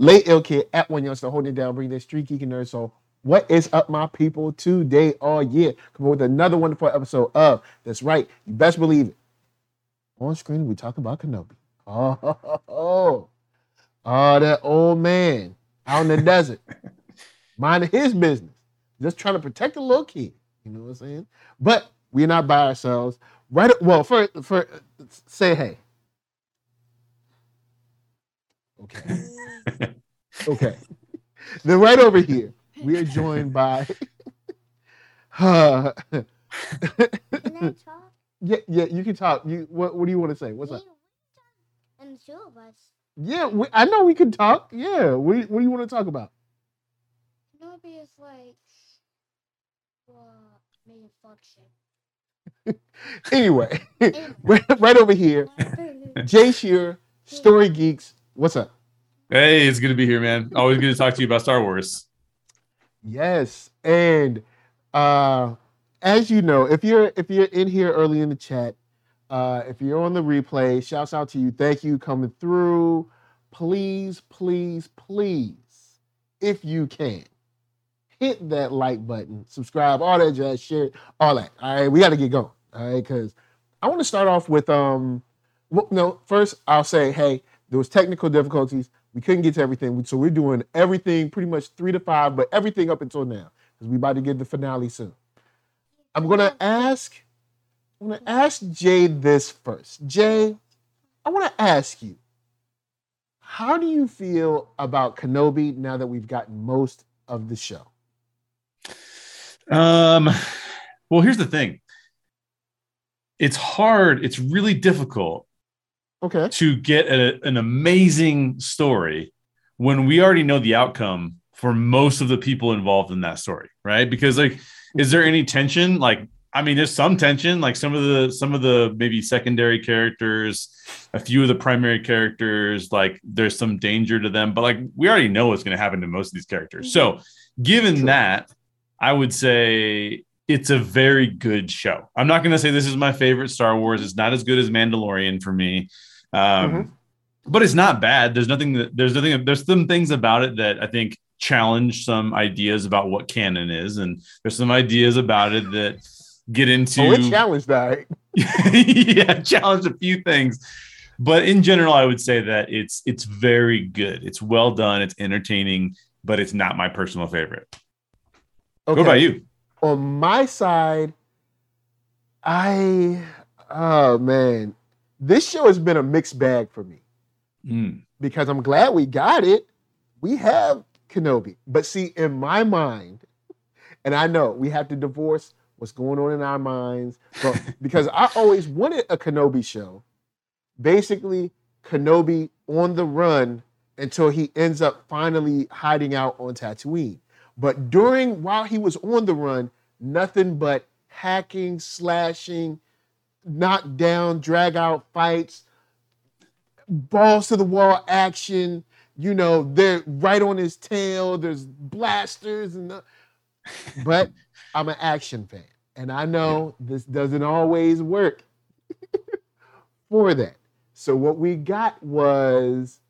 Late Ill Kid at One Youngster holding it down, bring that street geeky nerd soul. What is up, my people? Today, all year, come with another wonderful episode of That's Right. You best believe it. On screen, we talk about Kenobi. Oh, oh, oh, oh, that old man out in the desert, minding his business, just trying to protect the little kid. You know what I'm saying? But we're not by ourselves. Right. Well, for for say hey. Okay. okay. then right over here, we are joined by. uh, Can I talk? yeah, yeah, you can talk. You what? What do you want to say? What's up? And the two of us. Yeah, we, I know we can talk. Yeah, what do you, what do you want to talk about? Kenobi is like, made of fuck shit. Anyway, Anyway. right, right over here, Jay Shearer, Story Geeks. What's up? Hey, it's good to be here, man. Always good to talk to you about Star Wars. Yes, and uh, as you know, if you're if you're in here early in the chat, uh, if you're on the replay, shouts out to you. Thank you coming through. Please, please, please, if you can, hit that like button, subscribe, all that jazz, share, it, all that. All right, we got to get going. All right, because I want to start off with um, well, no, first I'll say, hey, there was technical difficulties. We couldn't get to everything, so we're doing everything pretty much three to five, but everything up until now because we're about to get the finale soon. I'm gonna ask, I'm gonna ask Jay this first. Jay, I want to ask you, how do you feel about Kenobi now that we've gotten most of the show? Um, well, here's the thing. It's hard. It's really difficult Okay. to get a, an amazing story when we already know the outcome for most of the people involved in that story, right? Because like, is there any tension? Like, I mean, there's some tension. Like some of the some of the maybe secondary characters, a few of the primary characters, like there's some danger to them. But like, we already know what's going to happen to most of these characters. So, given True. that, I would say it's a very good show. I'm not going to say this is my favorite Star Wars. It's not as good as Mandalorian for me. Um, Mhm. but it's not bad. There's nothing that there's nothing there's some things about it that I think challenge some ideas about what canon is, and there's some ideas about it that get into Oh, it challenged that. yeah, challenge a few things. But in general, I would say that it's it's very good. It's well done. It's entertaining, but it's not my personal favorite. Okay. What about you? on my side, I oh man, this show has been a mixed bag for me Mm. because I'm glad we got it. We have Kenobi, but see, in my mind, and I know we have to divorce what's going on in our minds, but because I always wanted a Kenobi show, basically Kenobi on the run until he ends up finally hiding out on Tatooine. But during while he was on the run, nothing but hacking, slashing, knock down, drag out fights, balls to the wall action. You know, they're right on his tail. There's blasters and the, but I'm an action fan. And I know this doesn't always work for that. So what we got was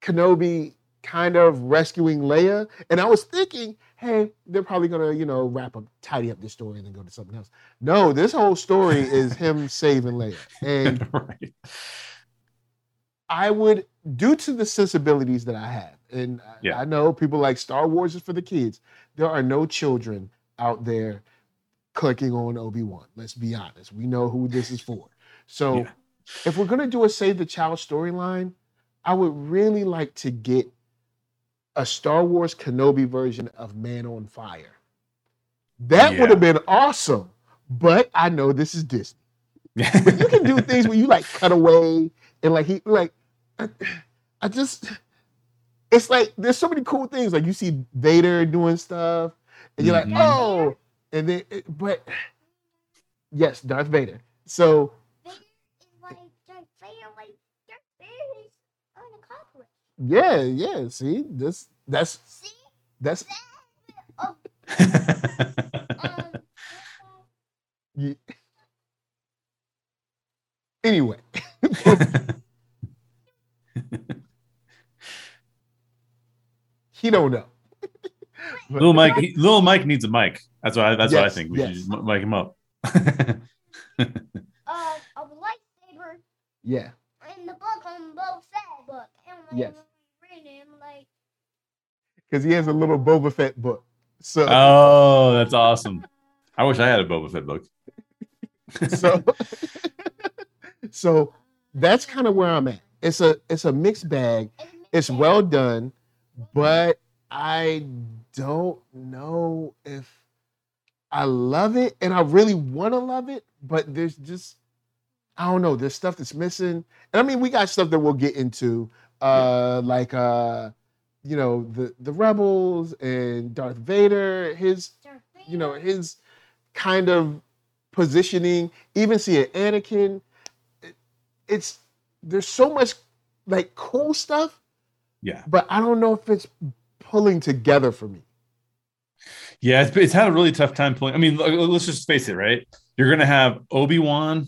Kenobi kind of rescuing Leia. And I was thinking, hey, they're probably gonna, you know, wrap up, tidy up this story and then go to something else. No, this whole story is him saving Leia. And right. I would, due to the sensibilities that I have, and I- Yeah. I know people like Star Wars is for the kids. There are no children out there clicking on Obi Wan. Let's be honest. We know who this is for. So, Yeah. if we're gonna do a Save the Child storyline, I would really like to get a Star Wars Kenobi version of Man on Fire. That would have been awesome. But I know this is Disney. But you can do things where you like cut away and like he like I, I just it's like there's so many cool things like you see Vader doing stuff and you're Mhm. like oh and then but yes Darth Vader so Vader is like Darth Vader, like Darth Vader is on a cockroach. Yeah yeah see this that's See? that's Um, you, anyway he don't know. Little Mike, he- little Mike needs a mic. That's what I, that's what I think. We yes. should just m- mic him up. Uh, a lightsaber yeah, in the book on Boba Fett book. And like, Yes. reading, I'm like, because he has a little Boba Fett book. So, oh, that's awesome. I wish I had a Boba Fett book. so, so that's kind of where I'm at. It's a it's a mixed bag. It's well done, but I don't know if I love it, and I really want to love it, but there's just I don't know. There's stuff that's missing, and I mean we got stuff that we'll get into, uh, like uh, you know the the rebels and Darth Vader. His Darth you know his kind of positioning even seeing anakin it- it's there's so much like cool stuff Yeah. but i don't know if it's pulling together for me Yeah, it's, it's had a really tough time pulling. I mean, let's just face it, right? You're going to have Obi Wan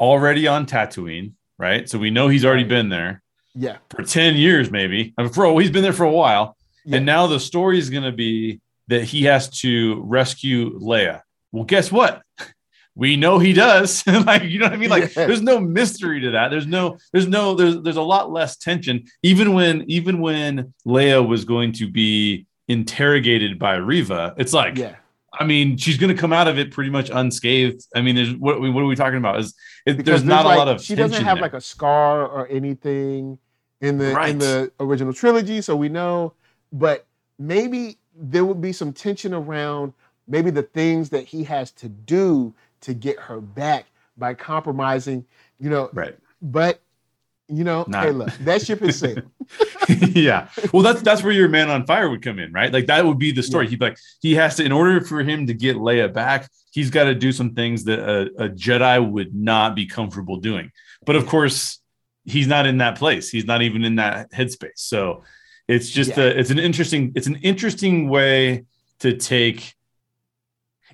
already on Tatooine, right? So we know he's already Right. been there yeah for 10 years, maybe. I mean, for, he's been there for a while. Yeah. And now the story is going to be that he has to rescue Leia. Well, guess what? We know he does. like, you know what I mean? Like, Yeah. there's no mystery to that. There's no, there's no, there's there's a lot less tension. Even when, even when Leia was going to be interrogated by Reva, it's like, yeah I mean, she's going to come out of it pretty much unscathed. I mean, there's what, what are we talking about? Is it, because there's not like- a lot of she doesn't have there. like a scar or anything in the Right. in the original trilogy so we know but maybe there would be some tension around maybe the things that he has to do to get her back by compromising you know right. but you know Not- hey look that ship is sailed yeah. Well, that's that's where your man on fire would come in, right? Like that would be the story. Yeah. He'd like, he has to, in order for him to get Leia back, he's got to do some things that a, a Jedi would not be comfortable doing. But of course, he's not in that place. He's not even in that headspace. So it's just Yeah. a, it's an interesting, it's an interesting way to take.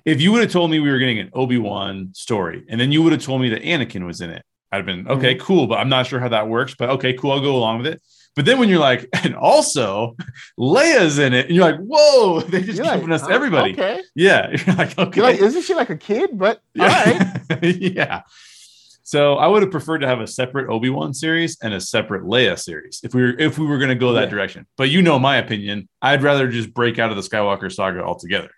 If you would have told me we were getting an Obi Wan story, and then you would have told me that Anakin was in it, I'd have been okay, Mm-hmm. cool, but I'm not sure how that works. But okay, cool, I'll go along with it. But then when you're like, and also Leia's in it, and you're like, whoa, they just You're like, giving us huh? everybody. okay Yeah. You're like, okay. you're like isn't she like a kid but all right yeah. So I would have preferred to have a separate Obi-Wan series and a separate Leia series if we were if we were going to go that Yeah. direction. But you know my opinion. I'd rather just break out of the Skywalker saga altogether.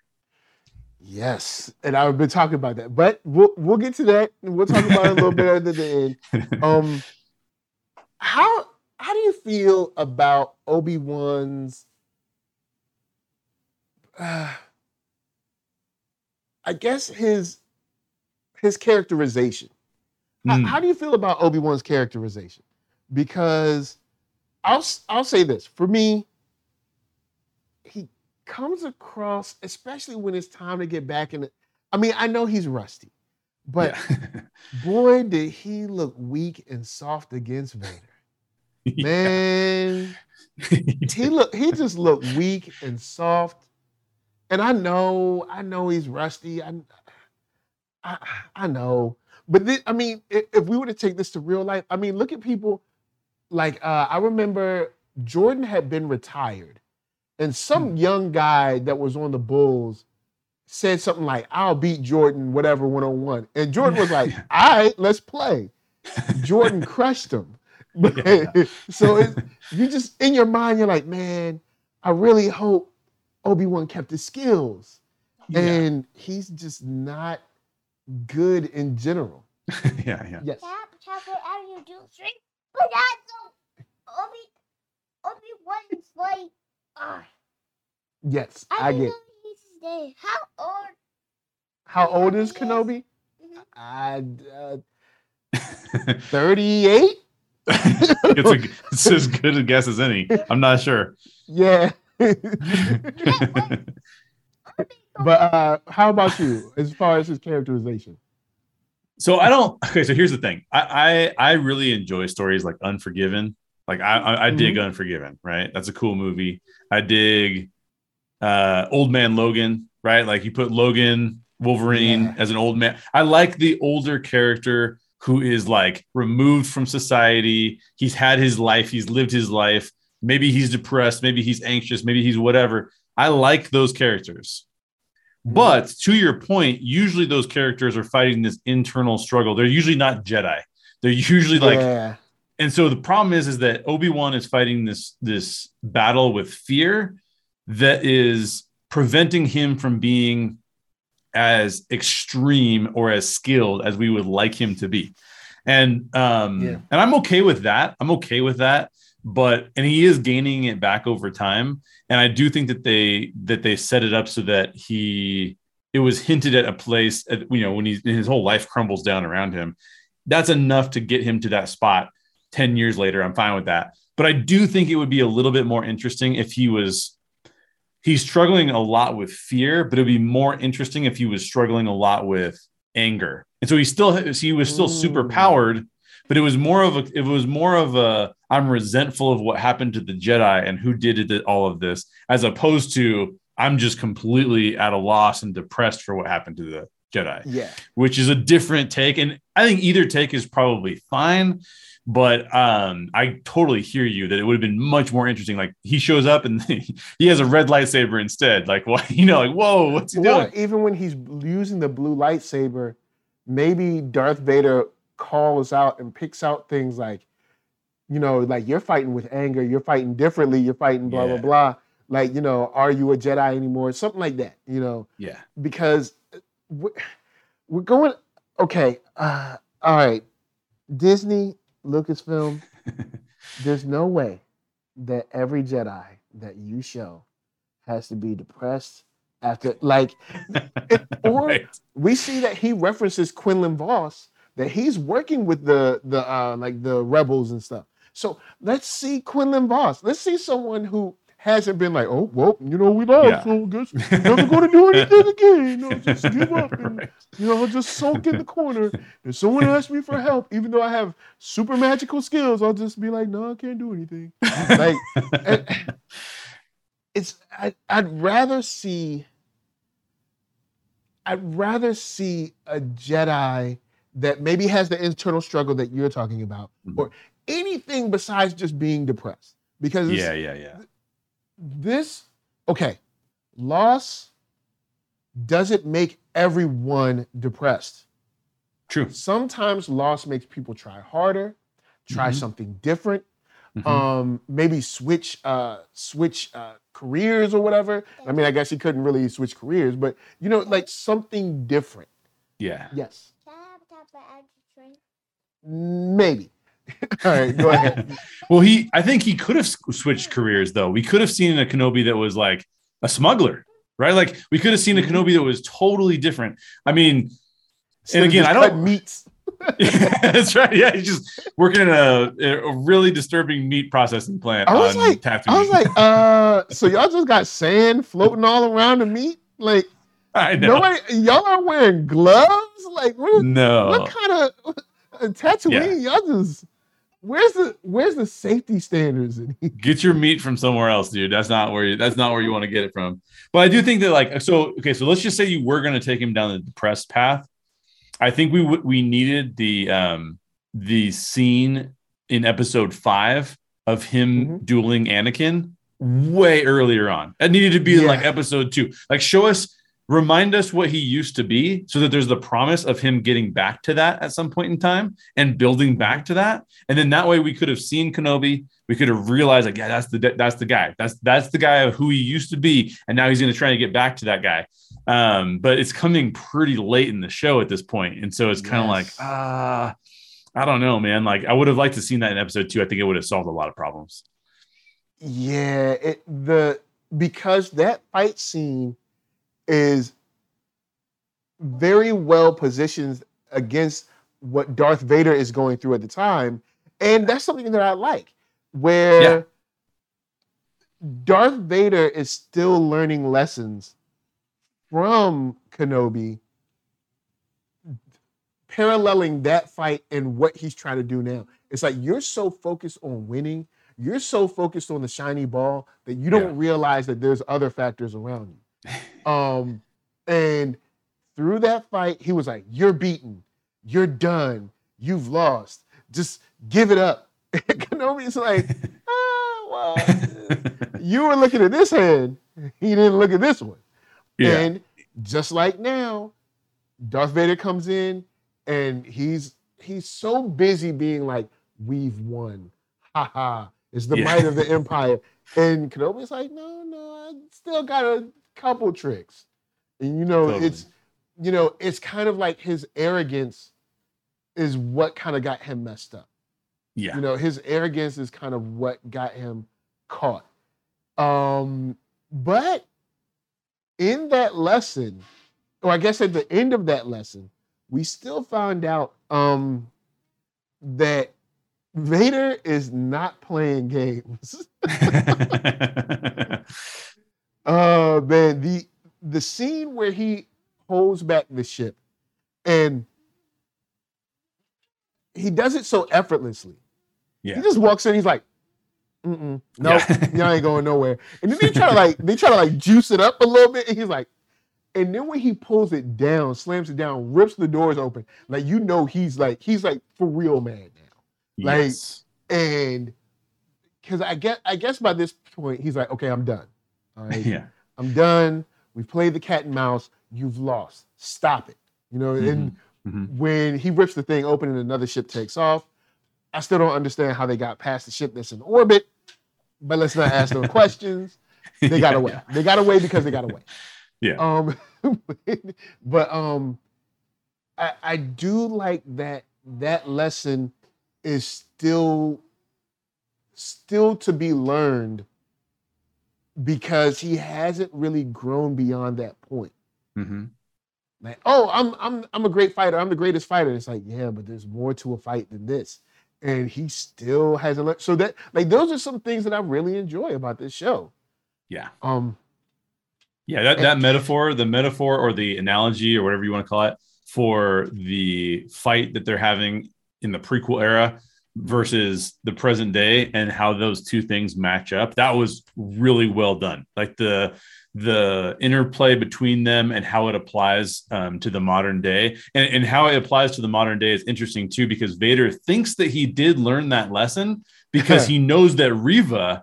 yes and i've been talking about that but we'll we'll get to that we'll talk about it a little bit at the end um how how do you feel about obi-wan's uh, i guess his his characterization How- Hmm. how, do you feel about obi-wan's characterization? Because i'll i'll say this for me he comes across especially when it's time to get back in it i mean i know he's rusty but Yeah. boy did he look weak and soft against vader. Man he look he just looked weak and soft. And i know i know he's rusty. I i, I know but thi- i mean if, if we were to take this to real life i mean look at people like uh i remember jordan had been retired and some young guy that was on the bulls said something like i'll beat jordan whatever one-on-one. And jordan was like all right let's play. Jordan crushed him. Yeah. so it, you just in your mind you're like man i really hope obi-wan kept his skills. Yeah. and he's just not good in general yeah, yeah. yes Tap, tap it out of your dual string. But that's so Obi Obi Wan's like ah. yes I, i get know he's today. How old? how old is Yes. kenobi Mhm. I, uh, 38 it's, a, it's as good a guess as any. I'm not sure. yeah but uh how about you as far as his characterization so I don't. Okay, so here's the thing. I I, I really enjoy stories like Unforgiven. Like I I, I dig Unforgiven. Right, that's a cool movie. I dig uh Old Man Logan. Right, like you put Logan Wolverine Yeah. as an old man. I like the older character who is like removed from society. He's had his life. He's lived his life. maybe he's depressed, maybe he's anxious, maybe he's whatever. I like those characters. But to your point, usually those characters are fighting this internal struggle. They're usually not Jedi. They're usually like yeah. and so the problem is is that Obi-Wan is fighting this this battle with fear that is preventing him from being as extreme or as skilled as we would like him to be. And um Yeah. and I'm okay with that. I'm okay with that. But and he is gaining it back over time. And I do think that they that they set it up so that he it was hinted at a place at, you know when he's his whole life crumbles down around him. That's enough to get him to that spot 10 years later. I'm fine with that. But I do think it would be a little bit more interesting if he was he's struggling a lot with fear, but it'd be more interesting if he was struggling a lot with anger. And so he still he was still super powered, but it was more of a it was more of a I'm resentful of what happened to the Jedi and who did it, all of this, as opposed to I'm just completely at a loss and depressed for what happened to the Jedi Yeah. which is a different take. And I think either take is probably fine. But um, I totally hear you that it would have been much more interesting. Like he shows up and he has a red lightsaber instead. Like, what You know, like, whoa, what's he Or doing? even when he's using the blue lightsaber, maybe Darth Vader calls out and picks out things like, you know, like you're fighting with anger, you're fighting differently, you're fighting blah blah blah. Like, you know, are you a Jedi anymore? Something like that, you know, Yeah. because we're, we're going. Okay, uh, all right, Disney, Lucasfilm. there's no way that every Jedi that you show has to be depressed after like it- or Right. we see that he references Quinlan Vos that he's working with the the uh like the rebels and stuff. So let's see Quinlan Vos. Let's see someone who hasn't been like, oh well, you know, we lost, Yeah. so guess never gonna do anything again. You know, just give up and you know, just sulk in the corner. If someone asks me for help, even though I have super magical skills, I'll just be like, no, I can't do anything. Like and- it's I, I'd rather see I'd rather see a Jedi that maybe has the internal struggle that you're talking about, Mhm. or anything besides just being depressed. Because yeah, yeah, yeah. this okay, loss doesn't make everyone depressed. True. Sometimes loss makes people try harder, try Mhm. something different, Mhm. um, maybe switch uh switch uh careers or whatever. I mean, I guess he couldn't really switch careers, but you know, like something different. yeah. Yes. I have a tap of energy drink? Maybe. All right, go ahead. Well, he, I think he could have switched careers though. We could have seen a Kenobi that was like a smuggler, right? Like we could have seen a Mhm. Kenobi that was totally different. I mean, Instead of again, I don't- cut meats. that's right. Yeah, he's just working in a, a really disturbing meat processing plant. I was on like, Tatooine. I was like, uh, so y'all just got sand floating all around the meat? Like I know. nobody y'all are wearing gloves? Like what, no. what kind of uh, Tatooine? Y'all just where's the where's the safety standards get your meat from somewhere else, dude. That's not where you, that's not where you want to get it from. But I do think that like so okay, so let's just say you were going to take him down the depressed path. I think we would we needed the um the scene in episode 5 of him Mhm. dueling Anakin way earlier on. It needed to be Yeah. like episode 2. Like show us remind us what he used to be so that there's the promise of him getting back to that at some point in time and building back to that. And then that way we could have seen Kenobi. We could have realized like yeah that's the that's the guy. That's that's the guy of who he used to be. And now he's going to try to get back to that guy. Um but it's coming pretty late in the show at this point. And so it's kind of like Yes. ah I don't know man. Like I would have liked to seen that in episode 2 I think it would have solved a lot of problems. Yeah, it the because that fight scene is very well positioned against what Darth Vader is going through at the time, and that's something that I like, where Yeah. Darth Vader is still learning lessons from Kenobi, paralleling that fight and what he's trying to do now. It's like you're so focused on winning, you're so focused on the shiny ball that you don't Yeah. realize that there's other factors around you. Um, and through that fight, he was like, "You're beaten, you're done, you've lost. Just give it up." And Kenobi's like, ah, well, you were looking at this hand. He didn't look at this one. yeah. And just like now, Darth Vader comes in and he's he's so busy being like, "We've won, ha ha!" It's the Yeah. might of the Empire. And Kenobi's like, "No, no, I still got a couple tricks." And you know, Totally. it's you know, it's kind of like his arrogance is what kind of got him messed up. yeah. You know, his arrogance is kind of what got him caught. Um, but in that lesson, or I guess at the end of that lesson, we still found out um that Vader is not playing games. Uh man, the the scene where he holds back the ship and he does it so effortlessly. Yeah. He just walks in, he's like, mm-mm, no, Yeah. y'all ain't going nowhere. And then they try to like they try to like juice it up a little bit, and he's like, and then when he pulls it down, slams it down, rips the doors open, like you know he's like he's like for real man now. Like- yes. And because I guess I guess by this point he's like, okay, I'm done. All right, Yeah. I'm done. We've played the cat and mouse. You've lost. Stop it. You know, and Mhm. when he rips the thing open and another ship takes off, I still don't understand how they got past the ship that's in orbit. But let's not ask those questions. They got Yeah, away. yeah. They got away because they got away. Yeah. Um, but um, I, I do like that that lesson is still still to be learned because he hasn't really grown beyond that point. Mhm. Like, oh, I'm I'm I'm a great fighter. I'm the greatest fighter. It's like, yeah, but there's more to a fight than this. And he still hasn't learned. So that like those are some things that I really enjoy about this show. Yeah. Um, Yeah, that, that metaphor, the metaphor or the analogy or whatever you want to call it for the fight that they're having in the prequel era versus the present day and how those two things match up. That was really well done. Like the the interplay between them and how it applies um, to the modern day and, and how it applies to the modern day is interesting too because Vader thinks that he did learn that lesson because he knows that Reva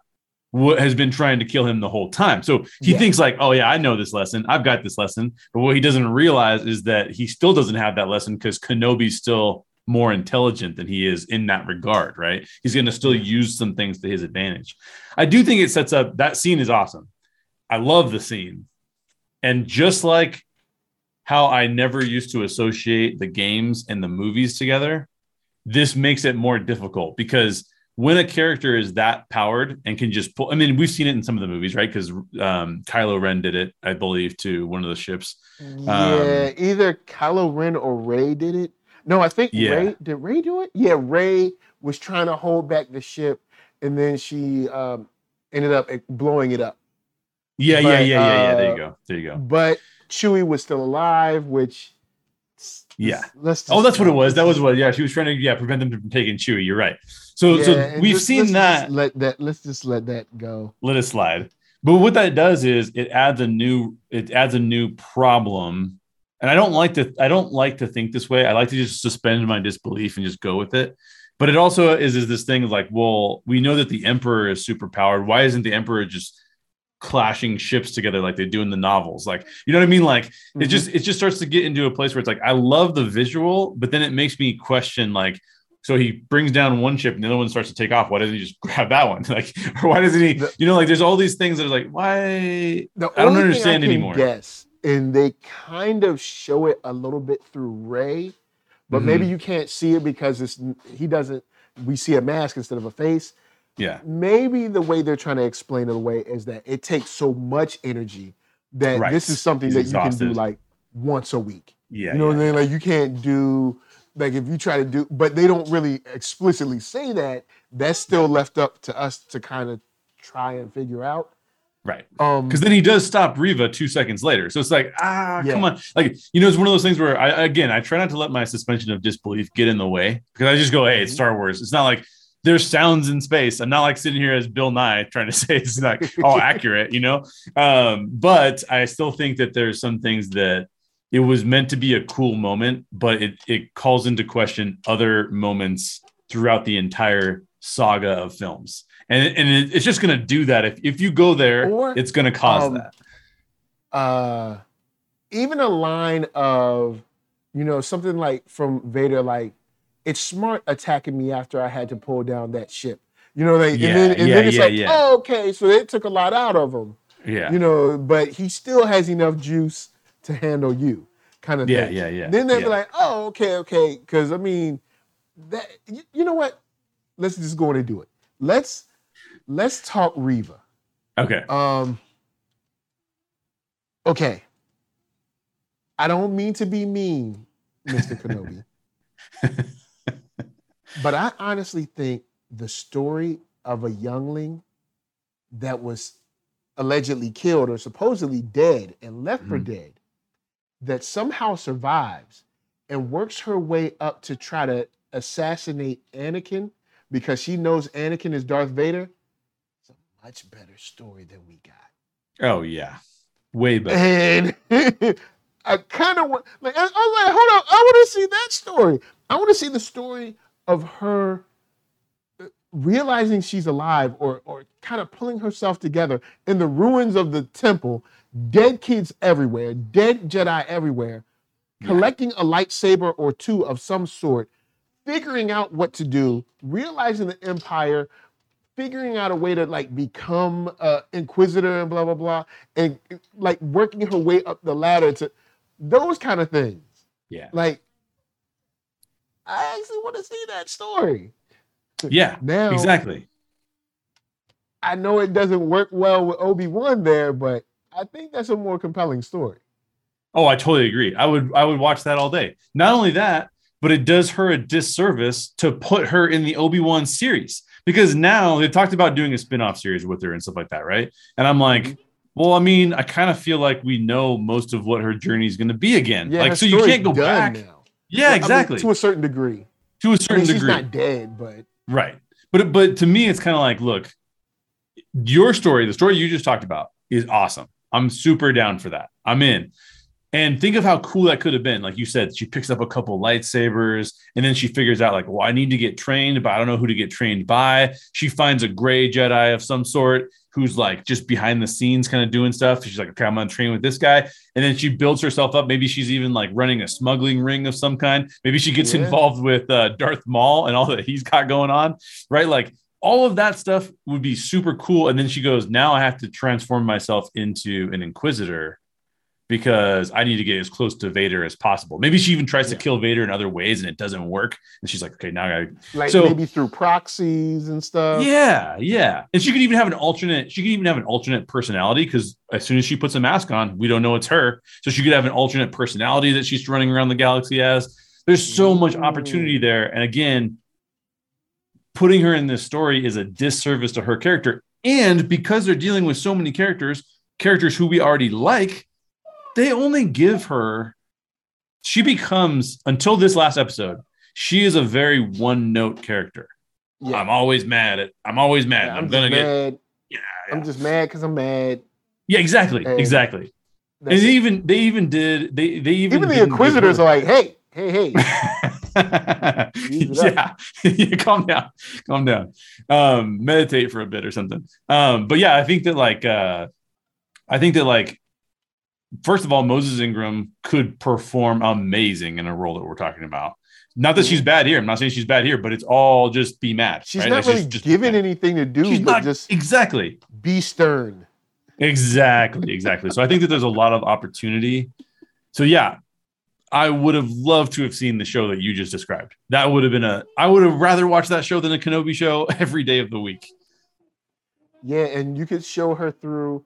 what has been trying to kill him the whole time. So he Yeah. thinks like, oh yeah, I know this lesson. I've got this lesson. But what he doesn't realize is that he still doesn't have that lesson because Kenobi's still more intelligent than he is in that regard, right? He's going to still use some things to his advantage. I do think it sets up that scene is awesome. I love the scene. And just like how I never used to associate the games and the movies together, this makes it more difficult because when a character is that powered and can just pull, I mean, we've seen it in some of the movies, right? Because um, Kylo Ren did it, I believe, to one of the ships. yeah, either Kylo Ren or Rey did it. No, I think Yeah. Rey did Rey do it? Yeah, Ray was trying to hold back the ship, and then she um, ended up blowing it up. Yeah, yeah, But, yeah, yeah, yeah. There you uh, go. There you go. But Chewie was still alive, which Yeah. Let's Oh, that's what it was. That was what. Yeah, she was trying to yeah prevent them from taking Chewie. You're right. So Yeah, so we've just- seen that. Let that. Let's just let that go. let it slide. But what that does is it adds a new it adds a new problem. And I don't like to I don't like to think this way. I like to just suspend my disbelief and just go with it. But it also is is this thing of like, well, we know that the emperor is super powered. Why isn't the emperor just clashing ships together like they do in the novels? Like, you know what I mean? Like it Mhm. just it just starts to get into a place where it's like I love the visual, but then it makes me question like so he brings down one ship and the other one starts to take off. Why doesn't he just grab that one? Like, or why doesn't he? You know, like there's all these things that are like, why? The I don't understand I anymore. Guess, and they kind of show it a little bit through Rey, but Mhm. maybe you can't see it because it's he doesn't. We see a mask instead of a face. Yeah, Maybe the way they're trying to explain it away is that it takes so much energy that Right. this is something He's that you can do like once a week. yeah, you know yeah. what I mean? Like you can't do like if you try to do, but they don't really explicitly say that. That's still left up to us to kind of try and figure out. Right. Um, Because then he does stop Reva two seconds later. So it's like, ah, Yeah. come on. Like, you know, it's one of those things where I, again, I try not to let my suspension of disbelief get in the way because I just go, hey, it's Mhm. Star Wars. It's not like there's sounds in space. I'm not like sitting here as Bill Nye trying to say it's not all accurate, you know? Um, but I still think that there's some things that it was meant to be a cool moment, but it, it calls into question other moments throughout the entire saga of films, and and it, it's just going to do that. If if you go there, Or, it's going to cause um, that. uh even a line of you know something like from vader like it's smart attacking me after i had to pull down that ship you know like Yeah, and then, and yeah, then it's yeah, like yeah. oh okay so it took a lot out of him Yeah, you know but he still has enough juice to handle you kind of yeah, thing yeah, yeah. then they'd yeah. be like oh okay okay because i mean that you, you know what let's just go in and do it let's let's talk reva okay, um. Okay. I don't mean to be mean, Mr. Kenobi, but I honestly think the story of a youngling that was allegedly killed or supposedly dead and left for Mhm. dead that somehow survives and works her way up to try to assassinate Anakin because she knows Anakin is Darth Vader. Much better story than we got. oh yeah, way better. And I kind of want, like, I, like, hold up, I want to see that story. I want to see the story of her uh, realizing she's alive or, or kind of pulling herself together in the ruins of the temple, dead kids everywhere, dead Jedi everywhere, Yeah. collecting a lightsaber or two of some sort, figuring out what to do, realizing the Empire, figuring out a way to like become a inquisitor and blah blah blah, and like working her way up the ladder to those kind of things. Yeah, Like, I actually want to see that story. yeah, Now, exactly. I know it doesn't work well with Obi Wan there, but I think that's a more compelling story. Oh, I totally agree. I would I would watch that all day. Not only that, but it does her a disservice to put her in the Obi-Wan series because now they talked about doing a spin-off series with her and stuff like that, right? And I'm like, Mhm. well, I mean, I kind of feel like we know most of what her journey is going to be again. Yeah, like so you can't go back. now. Yeah, Well, I mean, exactly. to a certain degree. to a certain mean, she's degree. not dead, but Right. But but to me, it's kind of like, look, your story, the story you just talked about, is awesome. I'm super down for that. I'm in. And think of how cool that could have been. Like you said, she picks up a couple lightsabers and then she figures out, like, well, I need to get trained, but I don't know who to get trained by. She finds a gray Jedi of some sort who's like just behind the scenes kind of doing stuff. She's like, okay, I'm gonna train with this guy. And then she builds herself up. Maybe she's even like running a smuggling ring of some kind. Maybe she gets Yeah. involved with uh, Darth Maul and all that he's got going on, right? Like all of that stuff would be super cool. And then she goes, now I have to transform myself into an Inquisitor because I need to get as close to Vader as possible. Maybe she even tries to kill Vader in other ways and it doesn't work. And she's like, okay, now I gotta like So- maybe through proxies and stuff. yeah, yeah. And she could even have an alternate, she could even have an alternate personality because as soon as she puts a mask on, we don't know it's her. So she could have an alternate personality that she's running around the galaxy as. There's so much opportunity mm. there. And again, putting her in this story is a disservice to her character. And because they're dealing with so many characters, characters who we already like, they only give her, she becomes, until this last episode, she is a very one note character. Yeah. I'm always mad at. I'm always mad. Yeah, I'm, I'm, gonna just get. mad. Yeah, I'm just mad because I'm mad. yeah, exactly, And exactly. And they even they even did they they even even the Inquisitors are like, hey, hey, hey. Yeah. yeah, calm down, calm down. Um, meditate for a bit or something. Um, but yeah, I think that like uh, I think that like first of all, Moses Ingram could perform amazing in a role that we're talking about. Not that she's bad here. I'm not saying she's bad here, but it's all just be mad. She's right? not Like, really just given anything to do, She's but not just exactly. be stern. Exactly, exactly. So I think that there's a lot of opportunity. So yeah, I would have loved to have seen the show that you just described. That would have been a I would have rather watched that show than a Kenobi show every day of the week. Yeah, and you could show her through.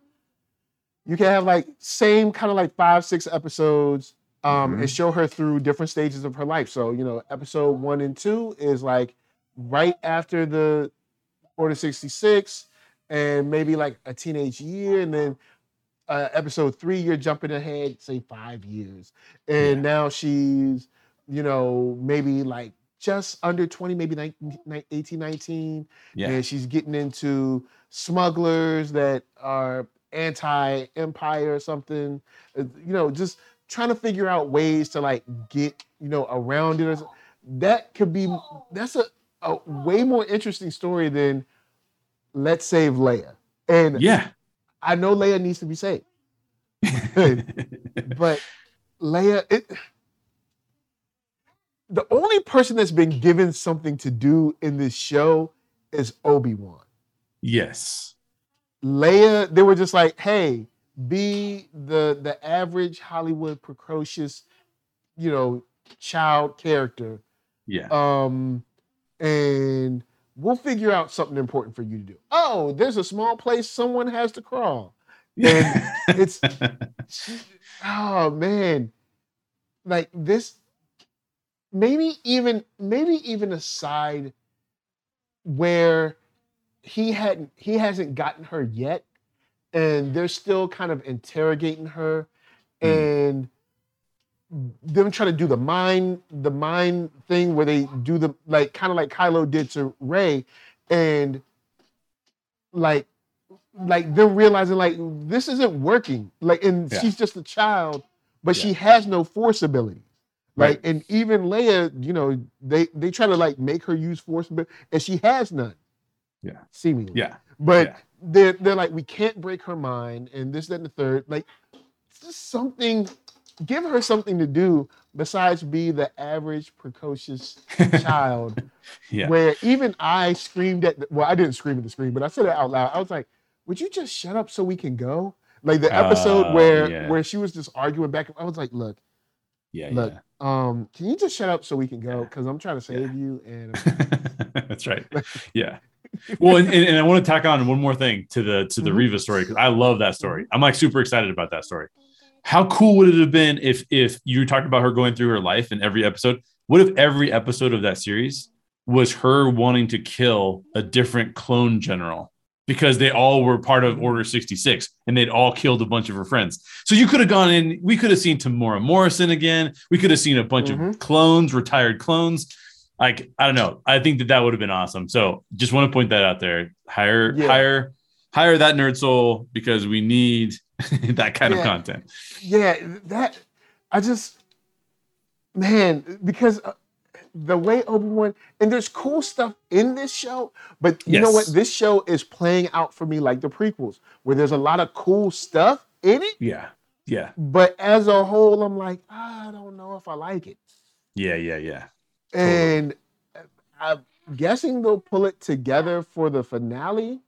You can have like same kind of like five, six episodes, um, Mhm. and show her through different stages of her life. So you know, episode one and two is like right after the Order sixty six, and maybe like a teenage year, and then uh, episode three, you're jumping ahead, say five years, and now she's, you know, maybe like just under 20, maybe 19, 18, 19 Yeah. and she's getting into smugglers that are anti-empire or something uh, you know just trying to figure out ways to like get you know around it or that could be that's a a way more interesting story than let's save Leia. And Yeah. I know Leia needs to be saved, but Leia, it, the only person that's been given something to do in this show is Obi Wan. yes. Leia, they were just like, hey, be the the average Hollywood precocious, you know, child character. Yeah. Um, and we'll figure out something important for you to do. Oh, there's a small place someone has to crawl. And it's oh man. Like this, maybe even maybe even a side where he hadn't he hasn't gotten her yet and they're still kind of interrogating her hmm. and them trying to do the mind the mind thing where they do the like kind of like Kylo did to Rey and like like them realizing like this isn't working. Like and Yeah. she's just a child but she has no force ability. Like Right. and even Leia you know they they try to like make her use force ability and she has none Yeah. seemingly yeah. but Yeah. they're they're like we can't break her mind and this that and the third like just something give her something to do besides be the average precocious child Yeah. where even I screamed at the, well I didn't scream at the screen but I said it out loud I was like would you just shut up so we can go like the episode Oh, where yeah. where she was just arguing back I was like look Yeah. look yeah. um can you just shut up so we can go because I'm trying to save you and That's right. Yeah. Well, and, and, I want to tack on one more thing to the to the Mhm. Reva story because I love that story. I'm like super excited about that story. How cool would it have been if if you talked about her going through her life in every episode? What if every episode of that series was her wanting to kill a different clone general because they all were part of Order 66 and they'd all killed a bunch of her friends. So you could have gone in, we could have seen Temuera Morrison again. We could have seen a bunch of Mhm. clones, retired clones. Like, I don't know. I think that that would have been awesome. So just want to point that out there. Hire, Yeah. hire, hire that nerd soul because we need that kind of content. yeah that i just man because uh, the way obi-wan and there's cool stuff in this show but you know what this show is playing out for me like the prequels where there's a lot of cool stuff in it Yeah. Yeah. but as a whole i'm like i don't know if i like it Yeah. Yeah. Yeah. And uh, i'm guessing they'll pull it together for the finale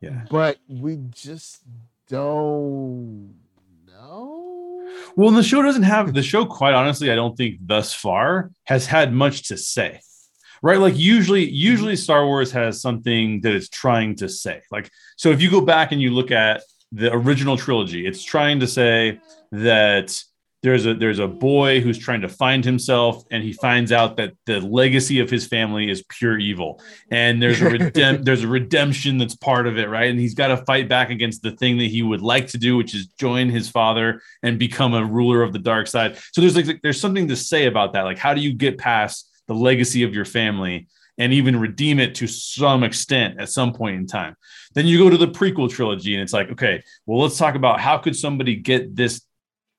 Yeah. but we just don't know Well, the show doesn't have the show, quite honestly, I don't think thus far has had much to say. Right. Like usually, usually Star Wars has something that it's trying to say. Like, so if you go back and you look at the original trilogy, it's trying to say that there's a there's a boy who's trying to find himself and he finds out that the legacy of his family is pure evil. And there's a redem- there's a redemption that's part of it right? And he's got to fight back against the thing that he would like to do which is join his father and become a ruler of the dark side. So there's like there's something to say about that. Like how do you get past the legacy of your family and even redeem it to some extent at some point in time? Then you go to the prequel trilogy and it's like okay well let's talk about how could somebody get this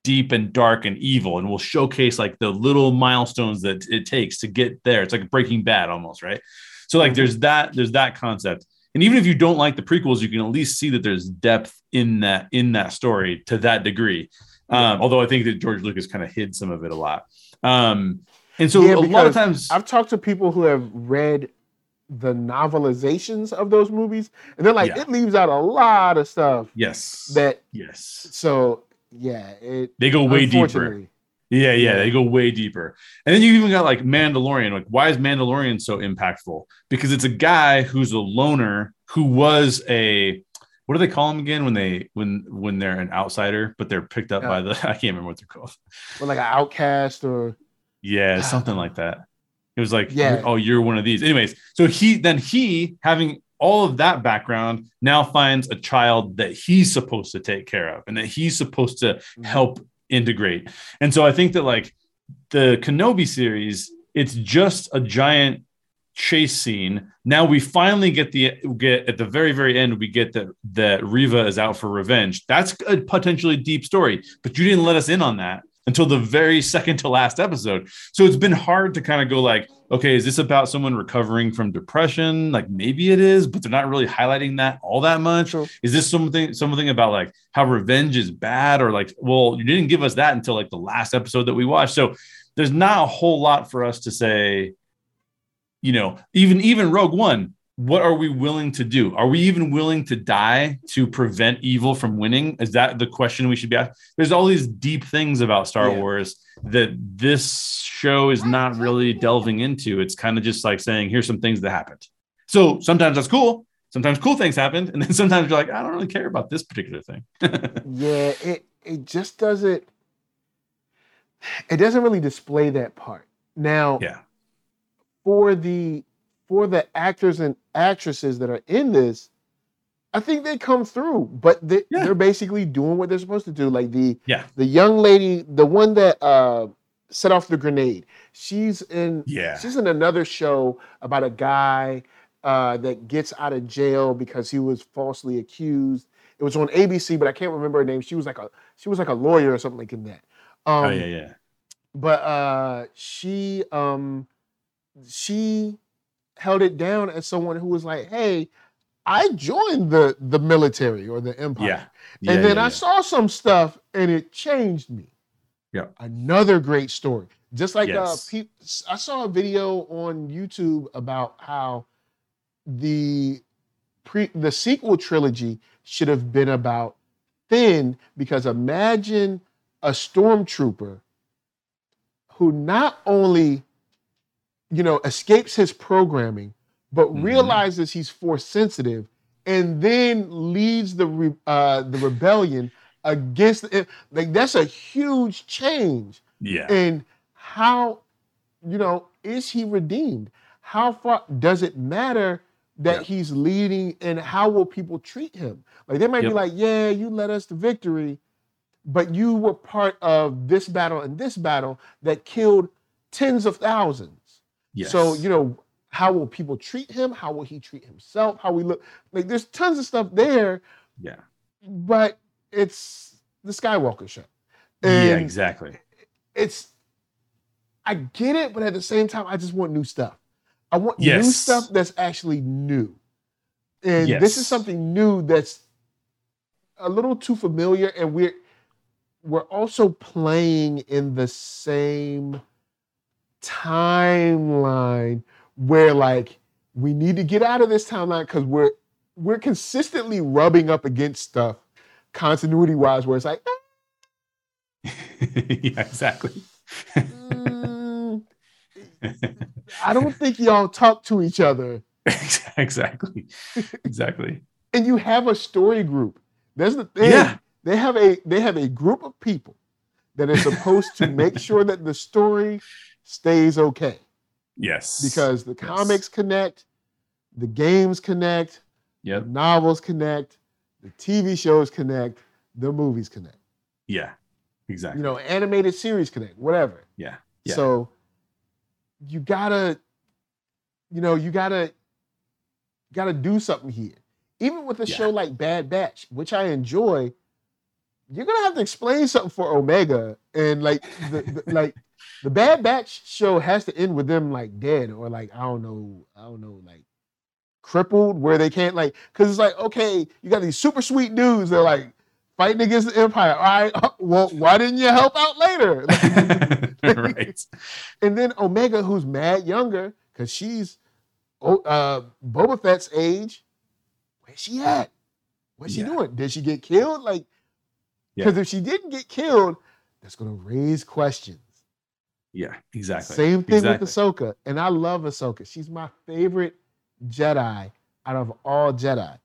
deep and dark and evil and we'll showcase like the little milestones that it takes to get there. It's like breaking bad almost right? So like there's that there's that concept. And even if you don't like the prequels you can at least see that there's depth in that in that story to that degree. Um, although i think that george lucas kind of hid some of it a lot. Um, and so Yeah, a lot of times I've talked to people who have read the novelizations of those movies, and they're like, Yeah. it leaves out a lot of stuff yes. that. yes. So yeah, it they go way deeper Yeah, yeah, Yeah. they go way deeper. And then you even got like Mandalorian. Like, why is Mandalorian so impactful? Because it's a guy who's a loner who was a what do they call him again when they when when they're an outsider, but they're picked up by the I can't remember what they're called. or like an outcast or Yeah, something like that. It was like, Yeah. oh, you're one of these. Anyways, so he then he having all of that background now finds a child that he's supposed to take care of and that he's supposed to mm-hmm. help integrate. And so I think that like the Kenobi series, it's just a giant chase scene. Now we finally get the get at the very very end we get that that Reva is out for revenge. That's a potentially deep story, but you didn't let us in on that until the very second to last episode. So it's been hard to kind of go like, okay, is this about someone recovering from depression? Like maybe it is, but they're not really highlighting that all that much. Is this something something about like how revenge is bad or like well, you didn't give us that until like the last episode that we watched. So there's not a whole lot for us to say, you know, even even Rogue One, what are we willing to do? Are we even willing to die to prevent evil from winning? Is that the question we should be asking? There's all these deep things about Star Yeah. Wars that this show is not really delving into. It's kind of just like saying, here's some things that happened. So sometimes that's cool. Sometimes cool things happened. And then sometimes you're like, I don't really care about this particular thing. Yeah, it it just doesn't it doesn't really display that part. Now, yeah. for the for the actors and actresses that are in this, I think they come through, but they, Yeah. they're basically doing what they're supposed to do. Like the Yeah. the young lady, the one that uh, set off the grenade, she's in Yeah. she's in another show about a guy uh, that gets out of jail because he was falsely accused. It was on ABC, but I can't remember her name. She was like a she was like a lawyer or something like in that. Um, oh, yeah. Yeah. but uh she um she held it down as someone who was like hey i joined the the military or the empire Yeah. yeah and then yeah, i yeah. saw some stuff and it changed me Yeah. another great story just like Yes. uh pe- i saw a video on youtube about how the pre the sequel trilogy should have been about Finn because imagine a stormtrooper who not only you know escapes his programming but Mhm. realizes he's force sensitive and then leads the re- uh, the rebellion against the, like that's a huge change Yeah. and how you know is he redeemed? How far does it matter that he's leading and how will people treat him? Like they might be like yeah you led us to victory but you were part of this battle and this battle that killed tens of thousands Yes. so you know how will people treat him how will he treat himself how we look like there's tons of stuff there Yeah. but it's the skywalker show yeah. Exactly. it's I get it, but at the same time, I just want new stuff. I want new stuff that's actually new. And this is something new that's a little too familiar, and we're we're also playing in the same timeline where like we need to get out of this timeline because we're we're consistently rubbing up against stuff continuity wise where it's like yeah. Exactly. Mm, I don't think y'all talk to each other. exactly. Exactly. And you have a story group. That's the thing. Yeah. They have a they have a group of people that are supposed to make sure that the story stays okay. Yes. Because the Yes. comics connect, the games connect, Yep. the novels connect, the TV shows connect, the movies connect. Yeah. Exactly. You know, animated series connect, whatever. Yeah. Yeah. So you gotta, you know, you gotta gotta do something here. Even with a Yeah. show like Bad Batch, which I enjoy, you're gonna have to explain something for Omega. And like the, the like the Bad Batch show has to end with them like dead or like I don't know, I don't know, like crippled where they can't like because it's like okay, you got these super sweet dudes. They're like fighting against the Empire. All right, well, why didn't you help out later? right. And then Omega, who's mad younger, because she's oh, uh, Boba Fett's age. Where's she at? What's she Yeah. doing? Did she get killed? Like, because if she didn't get killed, that's gonna raise questions. Yeah. Exactly. Same thing Exactly. with Ahsoka, and I love Ahsoka. She's my favorite Jedi out of all Jedi,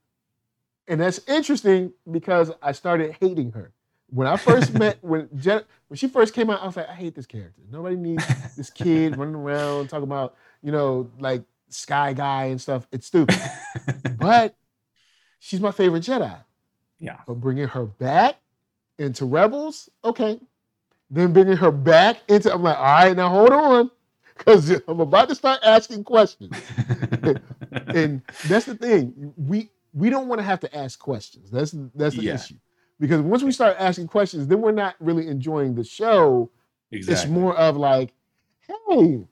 and that's interesting because I started hating her when I first met when Je- when she first came out. I was like, I hate this character. Nobody needs this kid running around talking about you know like Sky Guy and stuff. It's stupid, but she's my favorite Jedi. yeah. But bringing her back into Rebels, okay. Then bringing her back into, I'm like, all right, now hold on, because I'm about to start asking questions. And that's the thing, we we don't want to have to ask questions. That's that's the Yeah. issue, because once we start asking questions, then we're not really enjoying the show. exactly. It's more of like, hey,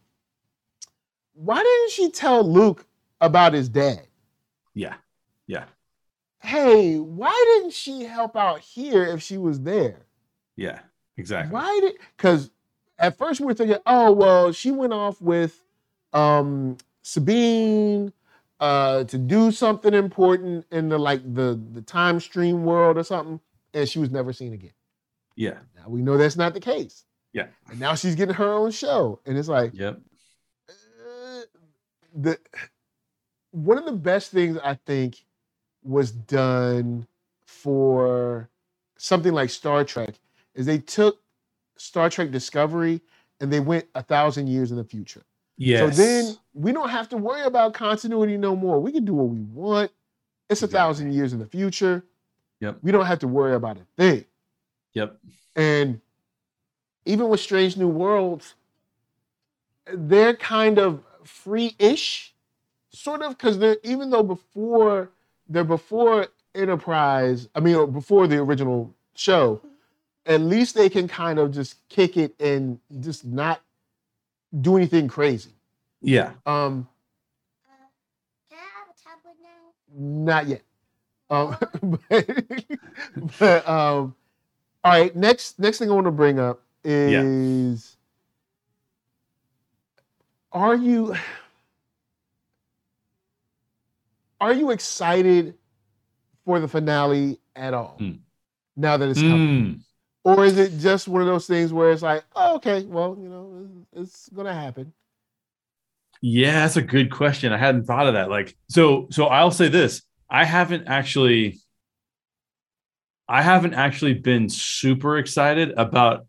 why didn't she tell Luke about his dad? Yeah. Yeah. Hey, why didn't she help out here if she was there? Yeah. Exactly. Why did because at first we were thinking, oh well, she went off with um Sabine uh to do something important in the like the the time stream world or something, and she was never seen again. Yeah. Now we know that's not the case. Yeah. And now she's getting her own show. And it's like Yep. uh, the one of the best things I think was done for something like Star Trek is they took Star Trek Discovery and they went a thousand years in the future. Yes. So then we don't have to worry about continuity no more. We can do what we want. It's a Exactly. thousand years in the future. Yep. We don't have to worry about a thing. Yep. And even with Strange New Worlds, they're kind of free-ish, sort of, because they're even though before they're before Enterprise, I mean, or before the original show, at least they can kind of just kick it and just not do anything crazy. Yeah. Um, Uh, can I have a tablet now? not yet. Um, but, but, um, all right. Next, next thing I want to bring up is: Are you are you excited for the finale at all? Hmm. Now that it's coming, Mm. Or is it just one of those things where it's like, oh, okay, well, you know, it's, gonna happen. Yeah, that's a good question. I hadn't thought of that. Like, so, so I'll say this: I haven't actually, I haven't actually been super excited about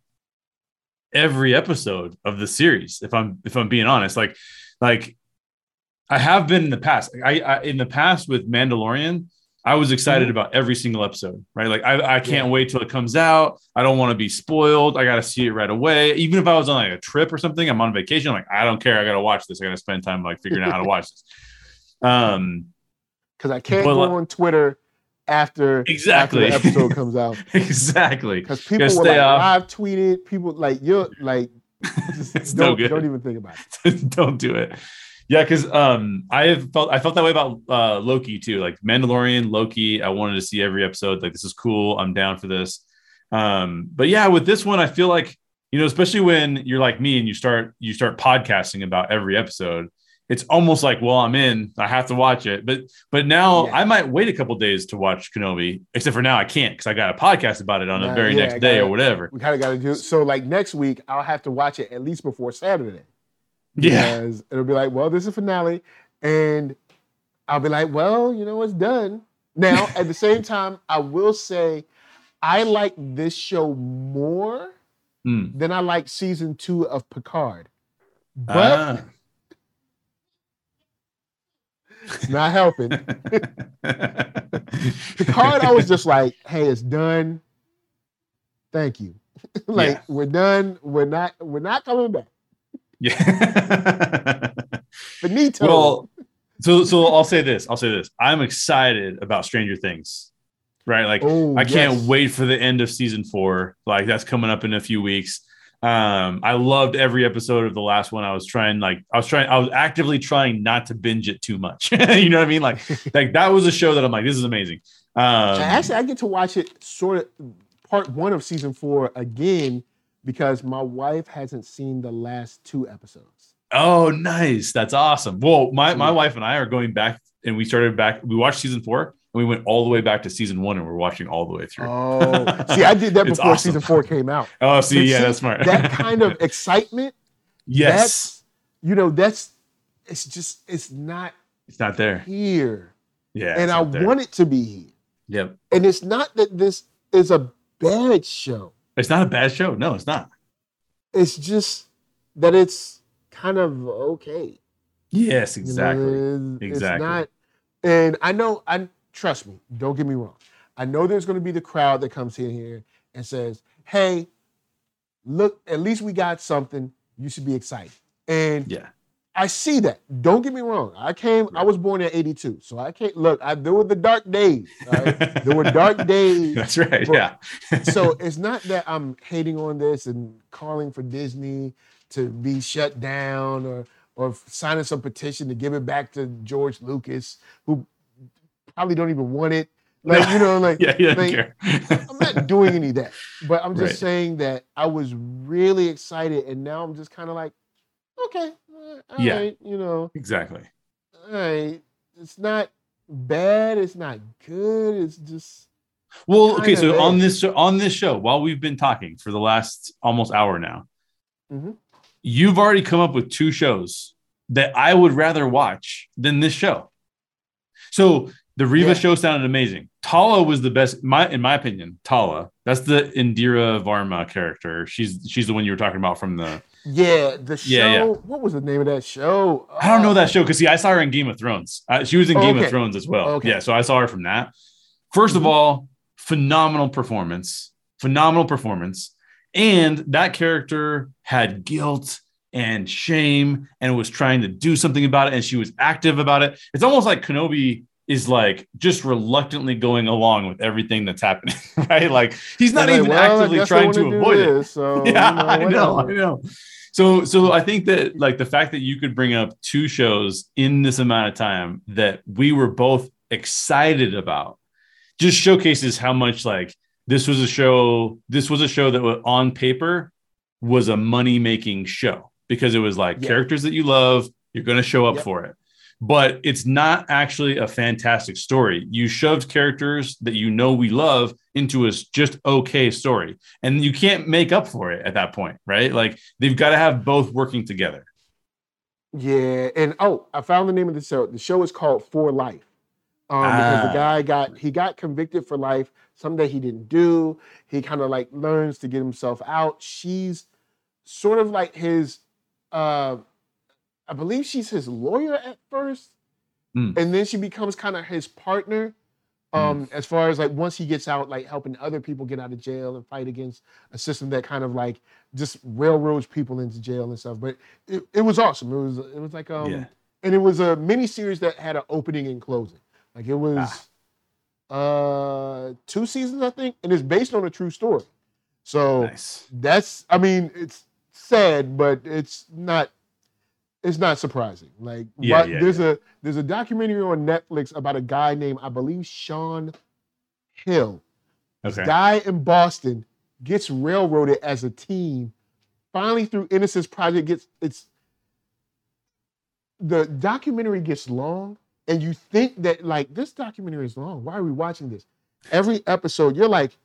every episode of the series. If I'm, if I'm being honest, like, like I have been in the past. I, I in the past with Mandalorian, I was excited Mhm. about every single episode. Right, like I, I can't Yeah. wait till it comes out. I don't want to be spoiled. I got to see it right away. Even if I was on like a trip or something, I'm on vacation. I'm like, I don't care. I got to watch this. I got to spend time like figuring out how to watch this. Um, Because I can't Well, go on Twitter after Exactly. after the episode comes out. exactly. Because people were stay like off. live tweeted, people like you're like just It's don't, good. don't even think about it. don't do it. Yeah, because um, I have felt I felt that way about uh, Loki too. Like Mandalorian, Loki. I wanted to see every episode. Like this is cool. I'm down for this. Um, but yeah, with this one, I feel like you know, especially when you're like me and you start you start podcasting about every episode. It's almost like, well, I'm in. I have to watch it. But but now Yeah. I might wait a couple days to watch Kenobi. Except for now, I can't because I got a podcast about it on the Nah, very yeah, next day gotta- or whatever. We kind of got to do so. Like next week, I'll have to watch it at least before Saturday. Yeah. because it'll be like, well, this is finale, and I'll be like, well, you know, it's done. Now, at the same time, I will say, I like this show more Hmm. than I like season two of Picard, but Ah. it's not helping. Picard, I was just like, hey, it's done. Thank you. like Yeah. we're done. We're not. We're not coming back. Yeah. Benito. well, so so I'll say this. I'll say this. I'm excited about Stranger Things. Right? Like oh, I can't yes. wait for the end of season 4. Like that's coming up in a few weeks. Um I loved every episode of the last one. I was trying like I was trying I was actively trying not to binge it too much. you know what I mean? Like like that was a show that I'm like this is amazing. Um Actually, I get to watch it sort of part one of season four again because my wife hasn't seen the last two episodes. Oh, nice. That's awesome. Well, my, my Yeah. wife and I are going back and we started back. We watched season four and we went all the way back to season one and we're watching all the way through. Oh, see, I did that before awesome. season four came out. Oh, see, yeah, see, that's smart. That kind of excitement, yes. you know, that's, it's just, it's not It's not there. here. Yeah. and I there. want it to be here. Yep. And it's not that this is a bad show. It's not a bad show. No, it's not. It's just that it's kind of okay. Yes, exactly. it's- Exactly. It's not, and I know, I trust me. Don't get me wrong. I know there's going to be the crowd that comes in here and says, "Hey, look, at least we got something. You should be excited." And yeah. I see that. Don't get me wrong. I came. I was born in '82, so I can't look. I, there were the dark days. right? There were dark days. That's right. But- yeah. so it's not that I'm hating on this and calling for Disney to be shut down or or signing some petition to give it back to George Lucas, who probably don't even want it. Like you know, like yeah, doesn't like. I'm not doing any of that. But I'm just Right. saying that I was really excited, and now I'm just kind of like, okay, all right, Yeah. you know, exactly. all right. It's not bad. It's not good. It's just Well, okay, so on this show, on this show, while we've been talking for the last almost hour now, Mhm. you've already come up with two shows that I would rather watch than this show. So the Reva Yeah. show sounded amazing. Tala was the best, my in my opinion. Tala, that's the Indira Varma character. She's she's the one you were talking about from the. Yeah. The show. Yeah, yeah. What was the name of that show? I don't know Uh, that show because see, I saw her in Game of Thrones. Uh, she was in Oh, Game of. Thrones as well. Okay. Yeah, so I saw her from that. 1st of Mhm. all, phenomenal performance, phenomenal performance, and that character had guilt and shame and was trying to do something about it, and she was active about it. It's almost like Kenobi is like just reluctantly going along with everything that's happening, right? Like he's not like, even "Well, actively trying wanna to do avoid it So, yeah, you know, I know, I know. So, so I think that like the fact that you could bring up two shows in this amount of time that we were both excited about just showcases how much like this was a show. This was a show that was on paper was a money making show because it was like Yeah. characters that you love. You're going to show up Yep. for it. But it's not actually a fantastic story. You shoved characters that you know we love into a just okay story and you can't make up for it at that point, right? Like they've got to have both working together. Yeah, and oh, I found the name of the show. The show is called For Life. Um, because Ah. the guy got he got convicted for life, something that he didn't do. He kind of like learns to get himself out. She's sort of like his uh I believe she's his lawyer at first. Hmm. And then she becomes kind of his partner. Um, as far as like once he gets out, like helping other people get out of jail and fight against a system that kind of like just railroads people into jail and stuff. But it, it was awesome. It was it was like um Yeah. and it was a mini series that had an opening and closing. Like it was Ah. uh two seasons, I think, and it's based on a true story. So Nice. that's I mean, it's sad, but it's not it's not surprising. Like Yeah, what- yeah, there's a there's a documentary on Netflix about a guy named I believe Sean Hill. This Okay. guy in Boston gets railroaded as a teen. Finally, through Innocence Project, gets it's the documentary gets long, and you think that like this documentary is long. Why are we watching this? Every episode, you're like,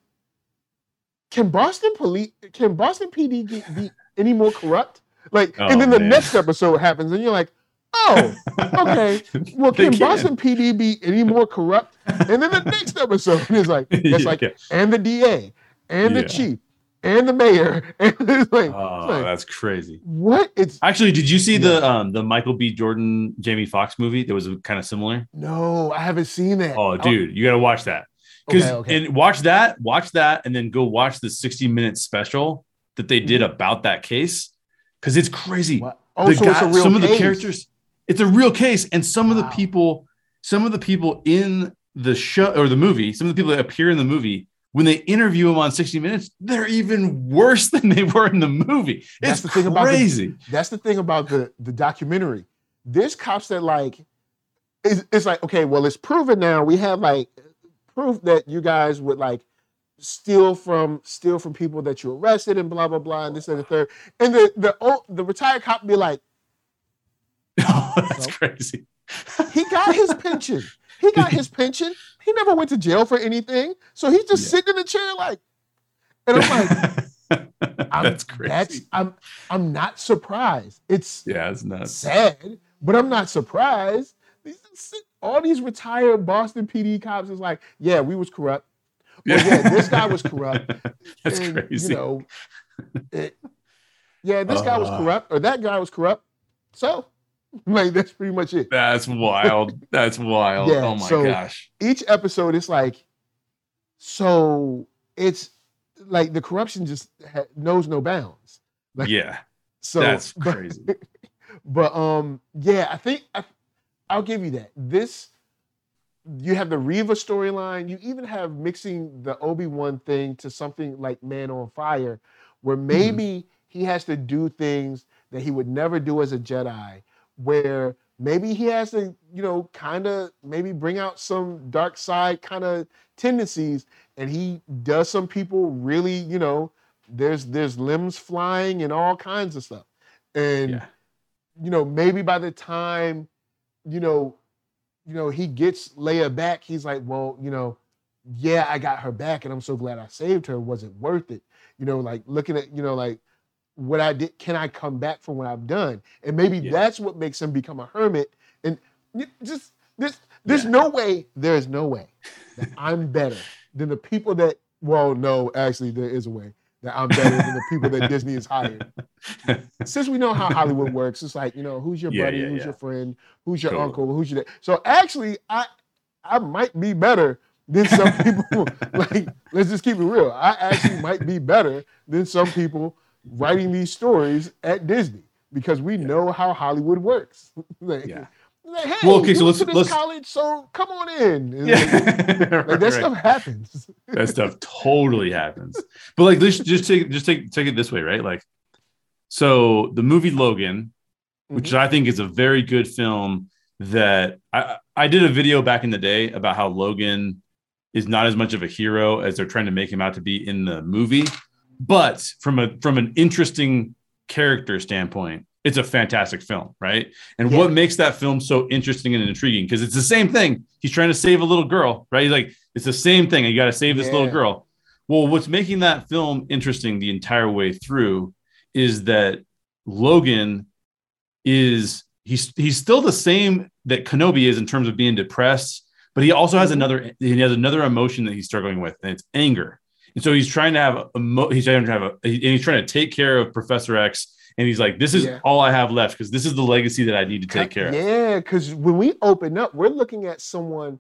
can Boston police, can Boston PD get, be any more corrupt? Like, Oh, and then the man. next episode happens, and you're like, oh, okay. Well, can can. Boston PD be any more corrupt? And then the next episode is like, it's like, Yeah. and the DA, and the Yeah. chief, and the mayor, and it's like, Oh, it's like, that's crazy. what? It's Actually, did you see the um the Michael B. Jordan Jamie Foxx movie that was kind of similar? no, I haven't seen that. Oh, dude, you got to watch that. Because Okay, okay. and watch that, watch that, and then go watch the 60 minute special that they did about that case. Because it's crazy. What? Oh, so it's a guy- some of the characters, it's a real case, and some of the people, some of the people in the show or the movie, some of the people that appear in the movie, when they interview them on 60 Minutes, they're even worse than they were in the movie. That's It's the thing about the- crazy. That's the thing about the the documentary. There's cops that like it's, it's like okay, well, it's proven now. We have like proof that you guys would like steal from steal from people that you arrested and blah blah blah and this and the third. And the the old, the retired cop be like, that's So? crazy. he got his pension. He got his pension. He never went to jail for anything. So he's just Yeah. sitting in the chair like, and I'm like, I'm, that's crazy. That's I'm I'm not surprised. It's yeah, it's nuts. sad, but I'm not surprised. These all these retired Boston PD cops is like, yeah, we was corrupt. Well, yeah, this guy was corrupt. That's and, crazy. You know, it, yeah, this guy was Uh. corrupt, or that guy was corrupt. So, like, that's pretty much it. That's wild. That's wild. Yeah, oh my so- gosh. Each episode is like, so it's like the corruption just ha- knows no bounds. Like, Yeah, So that's but- crazy. But um, yeah, I think I, I'll give you that. This you have the Reva storyline. You even have mixing the Obi Wan thing to something like Man on Fire, where mm-hmm. maybe he has to do things that he would never do as a Jedi, where maybe he has to, you know, kind of maybe bring out some dark side kind of tendencies, and he does some people really, you know, there's there's limbs flying and all kinds of stuff, and Yeah. you know maybe by the time, you know, you know he gets Leia back, he's like, well, you know, yeah, I got her back, and I'm so glad I saved her. Was it worth it? You know, like looking at, you know, like what I did, can I come back from what I've done? And maybe Yeah. that's what makes him become a hermit. And just this, there's Yeah. no way, there is no way that I'm better than the people that. Well, no, actually, there is a way that I'm better than the people that Disney has hired. Since we know how Hollywood works, it's like you know, who's your Yeah, buddy, yeah, who's yeah. your friend, who's your Totally. uncle, who's your. dad. So actually, I, I might be better than some people. like, let's just keep it real. I actually might be better than some people writing these stories at Disney because we know how Hollywood works. like, Yeah. Like, hey, Well, okay, so let's- went to this let's- college, so come on in. Yeah. Like, that Right. stuff happens. that stuff totally happens. But like, let's just take just take take it this way, right? Like, so the movie Logan, which mm-hmm. I think is a very good film. That I I did a video back in the day about how Logan is not as much of a hero as they're trying to make him out to be in the movie, but from a from an interesting character standpoint, it's a fantastic film, right? And Yeah. what makes that film so interesting and intriguing? Because it's the same thing. He's trying to save a little girl, right? He's like, it's the same thing. You got to save this little girl. Well, what's making that film interesting the entire way through is that Logan is he's he's still the same that Kenobi is in terms of being depressed, but he also has Mhm. another he has another emotion that he's struggling with, and it's anger. And so he's trying to have a he's trying to have a and he's trying to take care of Professor X, and he's like, this is Yeah. all I have left because this is the legacy that I need to take care of. Yeah, because when we open up, we're looking at someone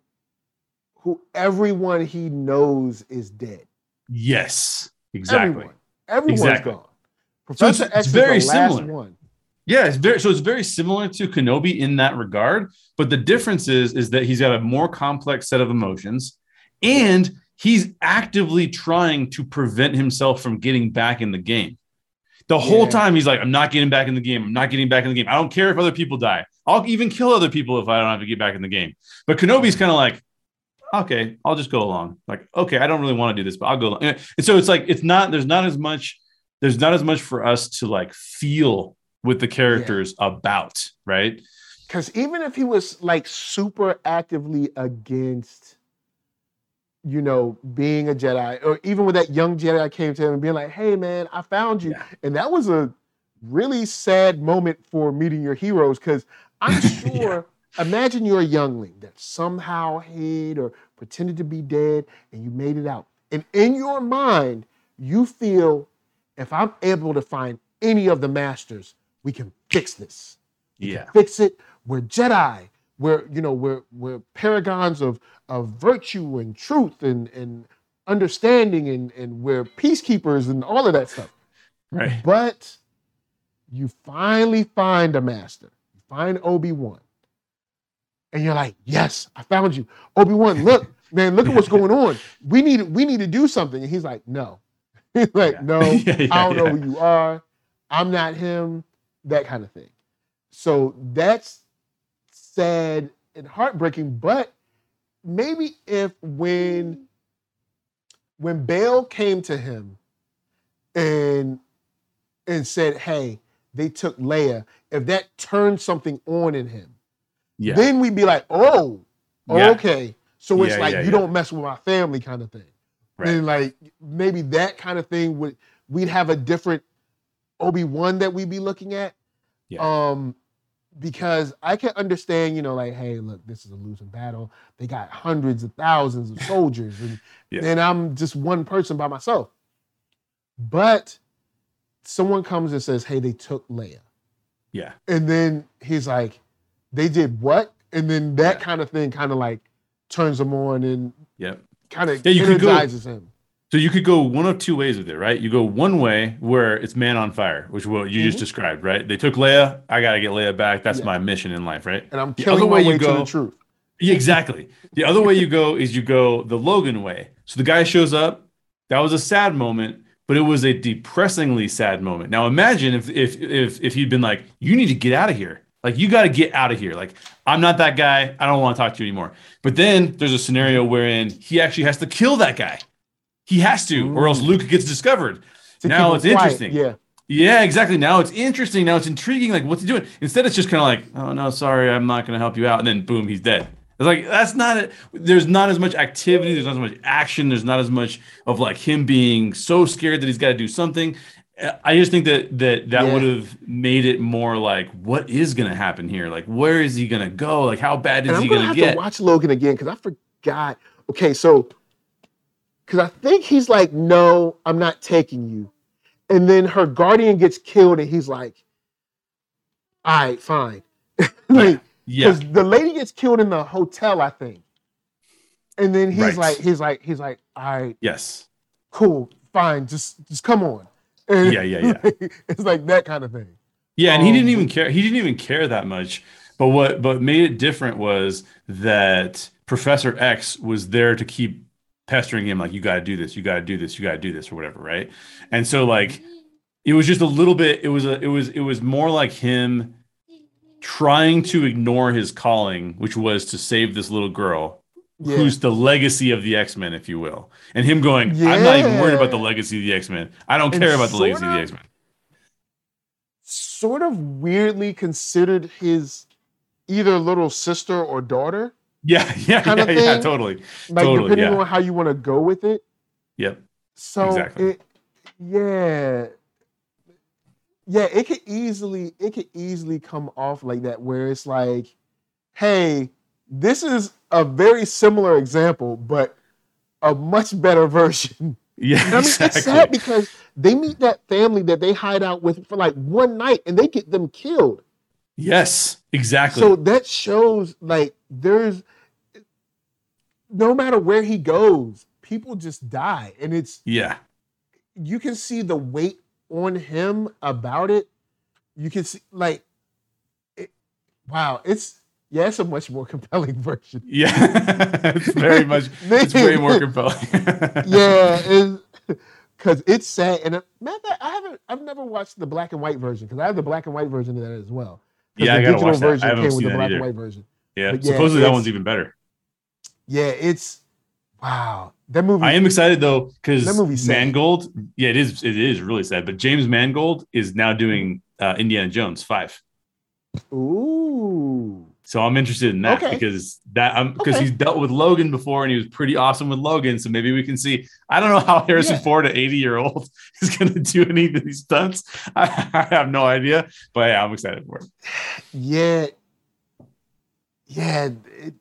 who everyone he knows is dead. Yes, exactly. Everyone. Everyone's Exactly. gone. So it's- Professor it's very similar. one. Yeah, it's very so it's very similar to Kenobi in that regard, but the difference is is that he's got a more complex set of emotions and he's actively trying to prevent himself from getting back in the game. The whole Yeah. time he's like I'm not getting back in the game. I'm not getting back in the game. I don't care if other people die. I'll even kill other people if I don't have to get back in the game. But Kenobi's kind of like okay, I'll just go along. Like okay, I don't really want to do this, but I'll go along. And so it's like it's not there's not as much there's not as much for us to like feel with the characters about, right? Because even if he was like super actively against, you know, being a Jedi, or even when that young Jedi came to him and being like, hey, man, I found you. Yeah. And that was a really sad moment for meeting your heroes because I'm sure, imagine you're a youngling that somehow hid or pretended to be dead and you made it out. And in your mind, you feel if I'm able to find any of the masters, we can fix this Yeah. fix it. We're Jedi. We're you know we're we're paragons of of virtue and truth and and understanding and and we're peacekeepers and all of that stuff. Right. But you finally find a master. You find Obi Wan, and you're like, yes, I found you, Obi Wan. Look, man, look at what's going on. We need we need to do something. And he's like, no, he's like, Yeah. no, Yeah, yeah, I don't know who you are. I'm not him. That kind of thing. So that's sad and heartbreaking. But maybe if when when Bail came to him and and said, "Hey, they took Leia," if that turned something on in him, Yeah. then we'd be like, "Oh, Yeah. okay." So it's Yeah, like you don't mess with my family, kind of thing. Right. And like maybe that kind of thing would we'd have a different Obi Wan that we'd be looking at. Yeah. Um, because I can understand, you know, like, hey, look, this is a losing battle. They got hundreds of thousands of soldiers, and Yeah. and I'm just one person by myself. But someone comes and says, hey, they took Leia. Yeah. And then he's like, they did what? And then that Yeah. kind of thing kind of like turns him on and Yep. kind of Yeah, you go- energizes him. So you could go one of two ways with it, right? You go one way where it's man on fire, which what you just Mhm. described, right? They took Leia. I got to get Leia back. That's Yeah. my mission in life, right? And I'm The other way you way to go- the truth. Yeah, exactly. The other way you go is you go the Logan way. So the guy shows up. That was a sad moment, but it was a depressingly sad moment. Now imagine if if if if he'd been like, "You need to get out of here. Like you got to get out of here. Like I'm not that guy. I don't want to talk to you anymore. But then there's a scenario wherein he actually has to kill that guy. He has to, or else Luke gets discovered. To now it's quiet, interesting. Yeah. Yeah, exactly. Now it's interesting. Now it's intriguing. Like, what's he doing? Instead, it's just kind of like, oh no, sorry, I'm not going to help you out. And then boom, he's dead. It's like that's not it. There's not as much activity. There's not as much action. There's not as much of like him being so scared that he's got to do something. I just think that that that Yeah. would have made it more like, what is going to happen here? Like, where is he going to go? Like, how bad is I'm he gonna going to get? to watch Logan again because I forgot. Okay, so because I think he's like, no, I'm not taking you. And then her guardian gets killed, and he's like, all right, fine. like, yeah, because the lady gets killed in the hotel, I think. And then he's Right. like, he's like, he's like, all right, yes, cool, fine, just just come on. And Yeah, yeah, yeah. it's like that kind of thing. Yeah, and he Um, didn't even care. He didn't even care that much. But what but made it different was that Professor X was there to keep pestering him like you got to do this, you got to do this, you got to do this or whatever, right? And so like it was just a little bit it was a it was it was more like him trying to ignore his calling, which was to save this little girl Yeah. who's the legacy of the X-Men if you will. And him going, I'm not even worried about the legacy of the X-Men. I don't And care about the legacy of the X-Men. sort of weirdly considered his either little sister or daughter. Yeah, yeah, Kinda yeah, yeah, totally. Like Totally, depending yeah. on how you want to go with it. Yep. So Exactly. it yeah. Yeah, it could easily it could easily come off like that where it's like, hey, this is a very similar example, but a much better version. Yeah, And I mean, exactly. it's sad because they meet that family that they hide out with for like one night and they get them killed. yes, exactly. So that shows like there's no matter where he goes, people just die. And it's yeah, you can see the weight on him about it. You can see like it, wow, it's yeah, it's a much more compelling version. yeah. it's very much. It's way more compelling. yeah, because it's sad. And uh, matter fact, I haven't, I've never watched the black and white version because I have the black and white version of that as well. Yeah, the I gotta digital watch that. I version came seen with the black either. and white version. Yeah, But yeah, supposedly that one's even better. Yeah, it's wow. That movie. I am excited though because That movie's sad. Mangold. Yeah, it is. It is really sad. But James Mangold is now doing uh, Indiana Jones five. Ooh. So I'm interested in that Okay. because that um because Okay. he's dealt with Logan before and he was pretty awesome with Logan. So maybe we can see. I don't know how Harrison Yeah. Ford, an 80 year old, is going to do any of these stunts. I, I have no idea, but yeah, I'm excited for it. Yeah. Yeah. It,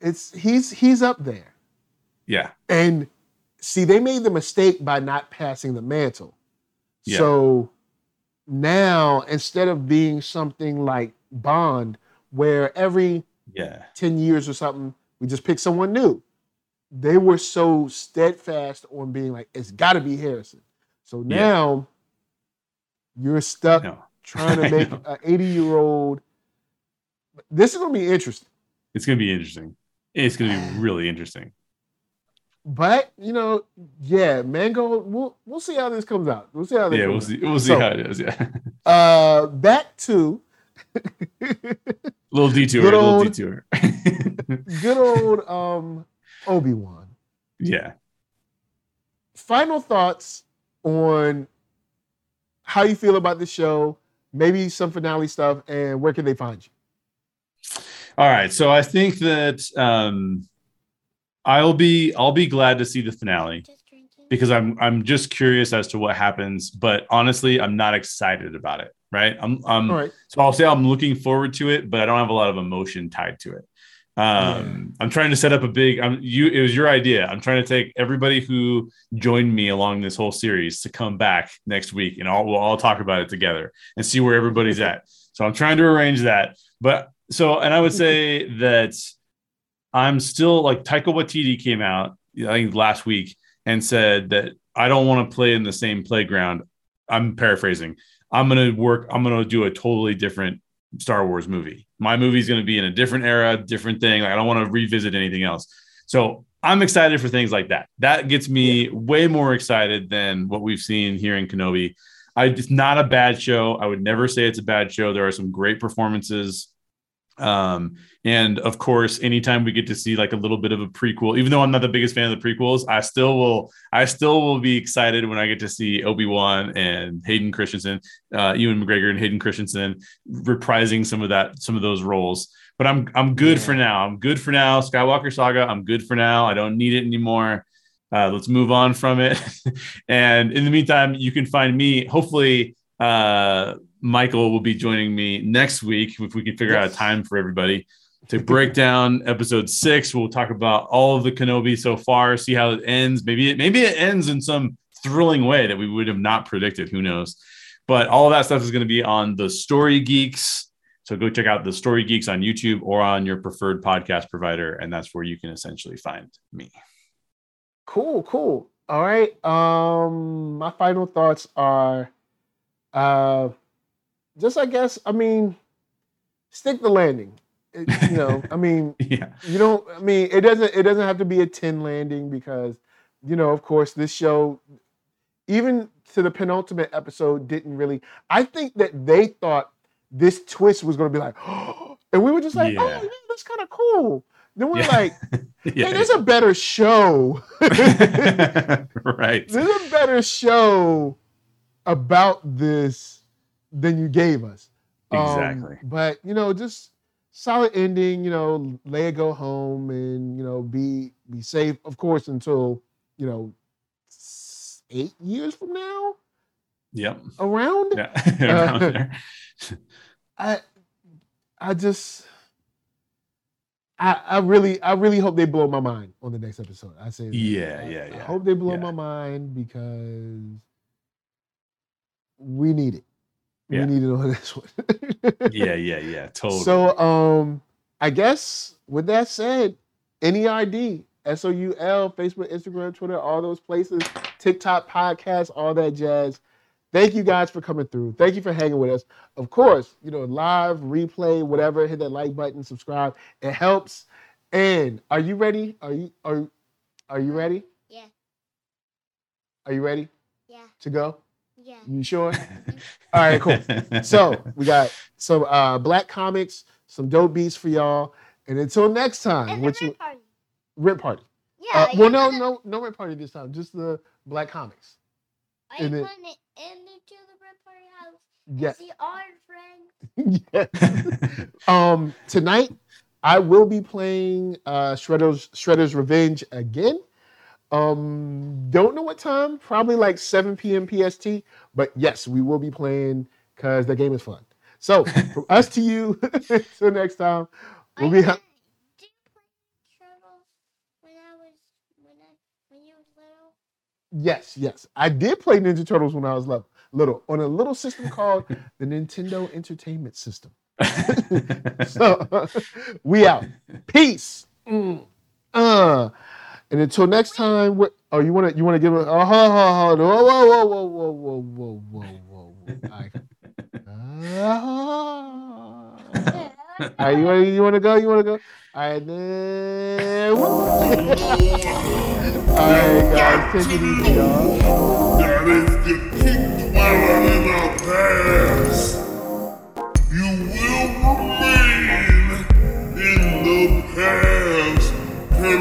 it's he's he's up there. Yeah, And see, they made the mistake by not passing the mantle. Yeah. So now, instead of being something like Bond, where every yeah, 10 years or something, we just pick someone new, they were so steadfast on being like, it's got to be Harrison. So Yeah. now you're stuck trying to make an 80 year old. This is going to be interesting. it's going to be interesting. It's going to be really interesting. But you know, yeah, Mango. We'll we'll see how this comes out. We'll see how this. Yeah, we'll see. We'll see So- how it is. Yeah. Uh, back to little detour, Good little detour. good old um Obi Wan. yeah. Final thoughts on how you feel about the show, maybe some finale stuff, and where can they find you? All right. So I think that um, I'll be I'll be glad to see the finale. Because I'm I'm just curious as to what happens, but honestly, I'm not excited about it. Right? I'm I'm All right. so I'll say I'm looking forward to it, but I don't have a lot of emotion tied to it. Um, I'm trying to set up a big. I'm you. It was your idea. I'm trying to take everybody who joined me along this whole series to come back next week, and all we'll all talk about it together and see where everybody's at. So I'm trying to arrange that. But so, and I would mm-hmm. say that I'm still like Taika Waititi came out, I think last week, and said that I don't want to play in the same playground. I'm paraphrasing. I'm going to work, I'm going to do a totally different Star Wars movie. My movie's going to be in a different era, different thing. Like, I don't want to revisit anything else. So I'm excited for things like that. That gets me way more excited than what we've seen here in Kenobi. I it's not a bad show. I would never say it's a bad show. There are some great performances. Um, and of course, anytime we get to see like a little bit of a prequel, even though I'm not the biggest fan of the prequels, I still will I still will be excited when I get to see Obi-Wan and Hayden Christensen, uh, Ewan McGregor and Hayden Christensen reprising some of that, some of those roles. But I'm I'm good Yeah. for now. I'm good for now. Skywalker Saga, I'm good for now. I don't need it anymore. Uh, let's move on from it. and in the meantime, you can find me. Hopefully, uh, Michael will be joining me next week if we can figure out a time for everybody to break down episode six. We'll talk about all of the Kenobi so far, see how it ends. Maybe it maybe it ends in some thrilling way that we would have not predicted. Who knows? But all of that stuff is going to be on the Story Geeks. So go check out the Story Geeks on YouTube or on your preferred podcast provider, and that's where you can essentially find me. Cool, cool. All right. Um, my final thoughts are, uh, just I guess I mean, stick the landing. It- you know, I mean, Yeah. you don't. I mean, it doesn't. It doesn't have to be a ten landing because, you know, of course, this show, even to the penultimate episode, didn't really. I think that they thought this twist was going to be like, and we were just like, oh, Yeah. yeah, that's kind of cool. Then we're Yeah. like, yeah. hey, there's a better show. right. There's a better show about this than you gave us. Um, Exactly. but you know, just solid ending. You know, Leia go home and you know be be safe, of course, until you know eight years from now. Yep. Around, Yeah. Around there. I I just. I, I really, I really hope they blow my mind on the next episode. I say. Yeah, I- yeah, I yeah, hope they blow yeah. my mind because we need it. Yeah. We need it on this one. Yeah, yeah, yeah. Totally. So, um, I guess with that said, NERD, S O U L, Facebook, Instagram, Twitter, all those places, TikTok, podcast, all that jazz. Thank you guys for coming through. Thank you for hanging with us. Of course, you know, live, replay, whatever, hit that like button, subscribe. It helps. And are you ready? Are you are are you ready? Yeah, Are you ready yeah, to go? Yeah. You sure? All right, cool. So we got some uh black comics, some dope beats for y'all. And until next time, which red party. Rip Party. Yeah. Uh, well, no, the- no, no Rip Party this time. Just the black comics. Are you it- putting it into the red party house? Yes. See our friends. yes. Um, tonight I will be playing uh Shredder's Shredder's Revenge again. Um, don't know what time. Probably like 7 p.m. PST. But yes, we will be playing because the game is fun. So from us to you, till next time. We'll be ha- gonna- Did you play Turtles when I was when I when you was little? Yes, yes. I did play Ninja Turtles when I was little, little on a little system called the Nintendo Entertainment System. So we out. Peace. Mm. Uh. And until next time, what? Oh, you want to you want to give a? Oh, hold, hold, hold. Whoa, whoa, whoa, whoa, whoa, whoa, whoa, whoa, whoa, whoa. All right. Ah. All right, you want you want to go? You want to go? All right, then. All right, guys, take it easy, y'all. That is the king dwelling in our past. You will remain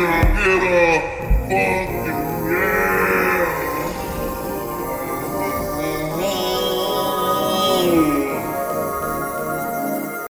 get up, get a Fuck.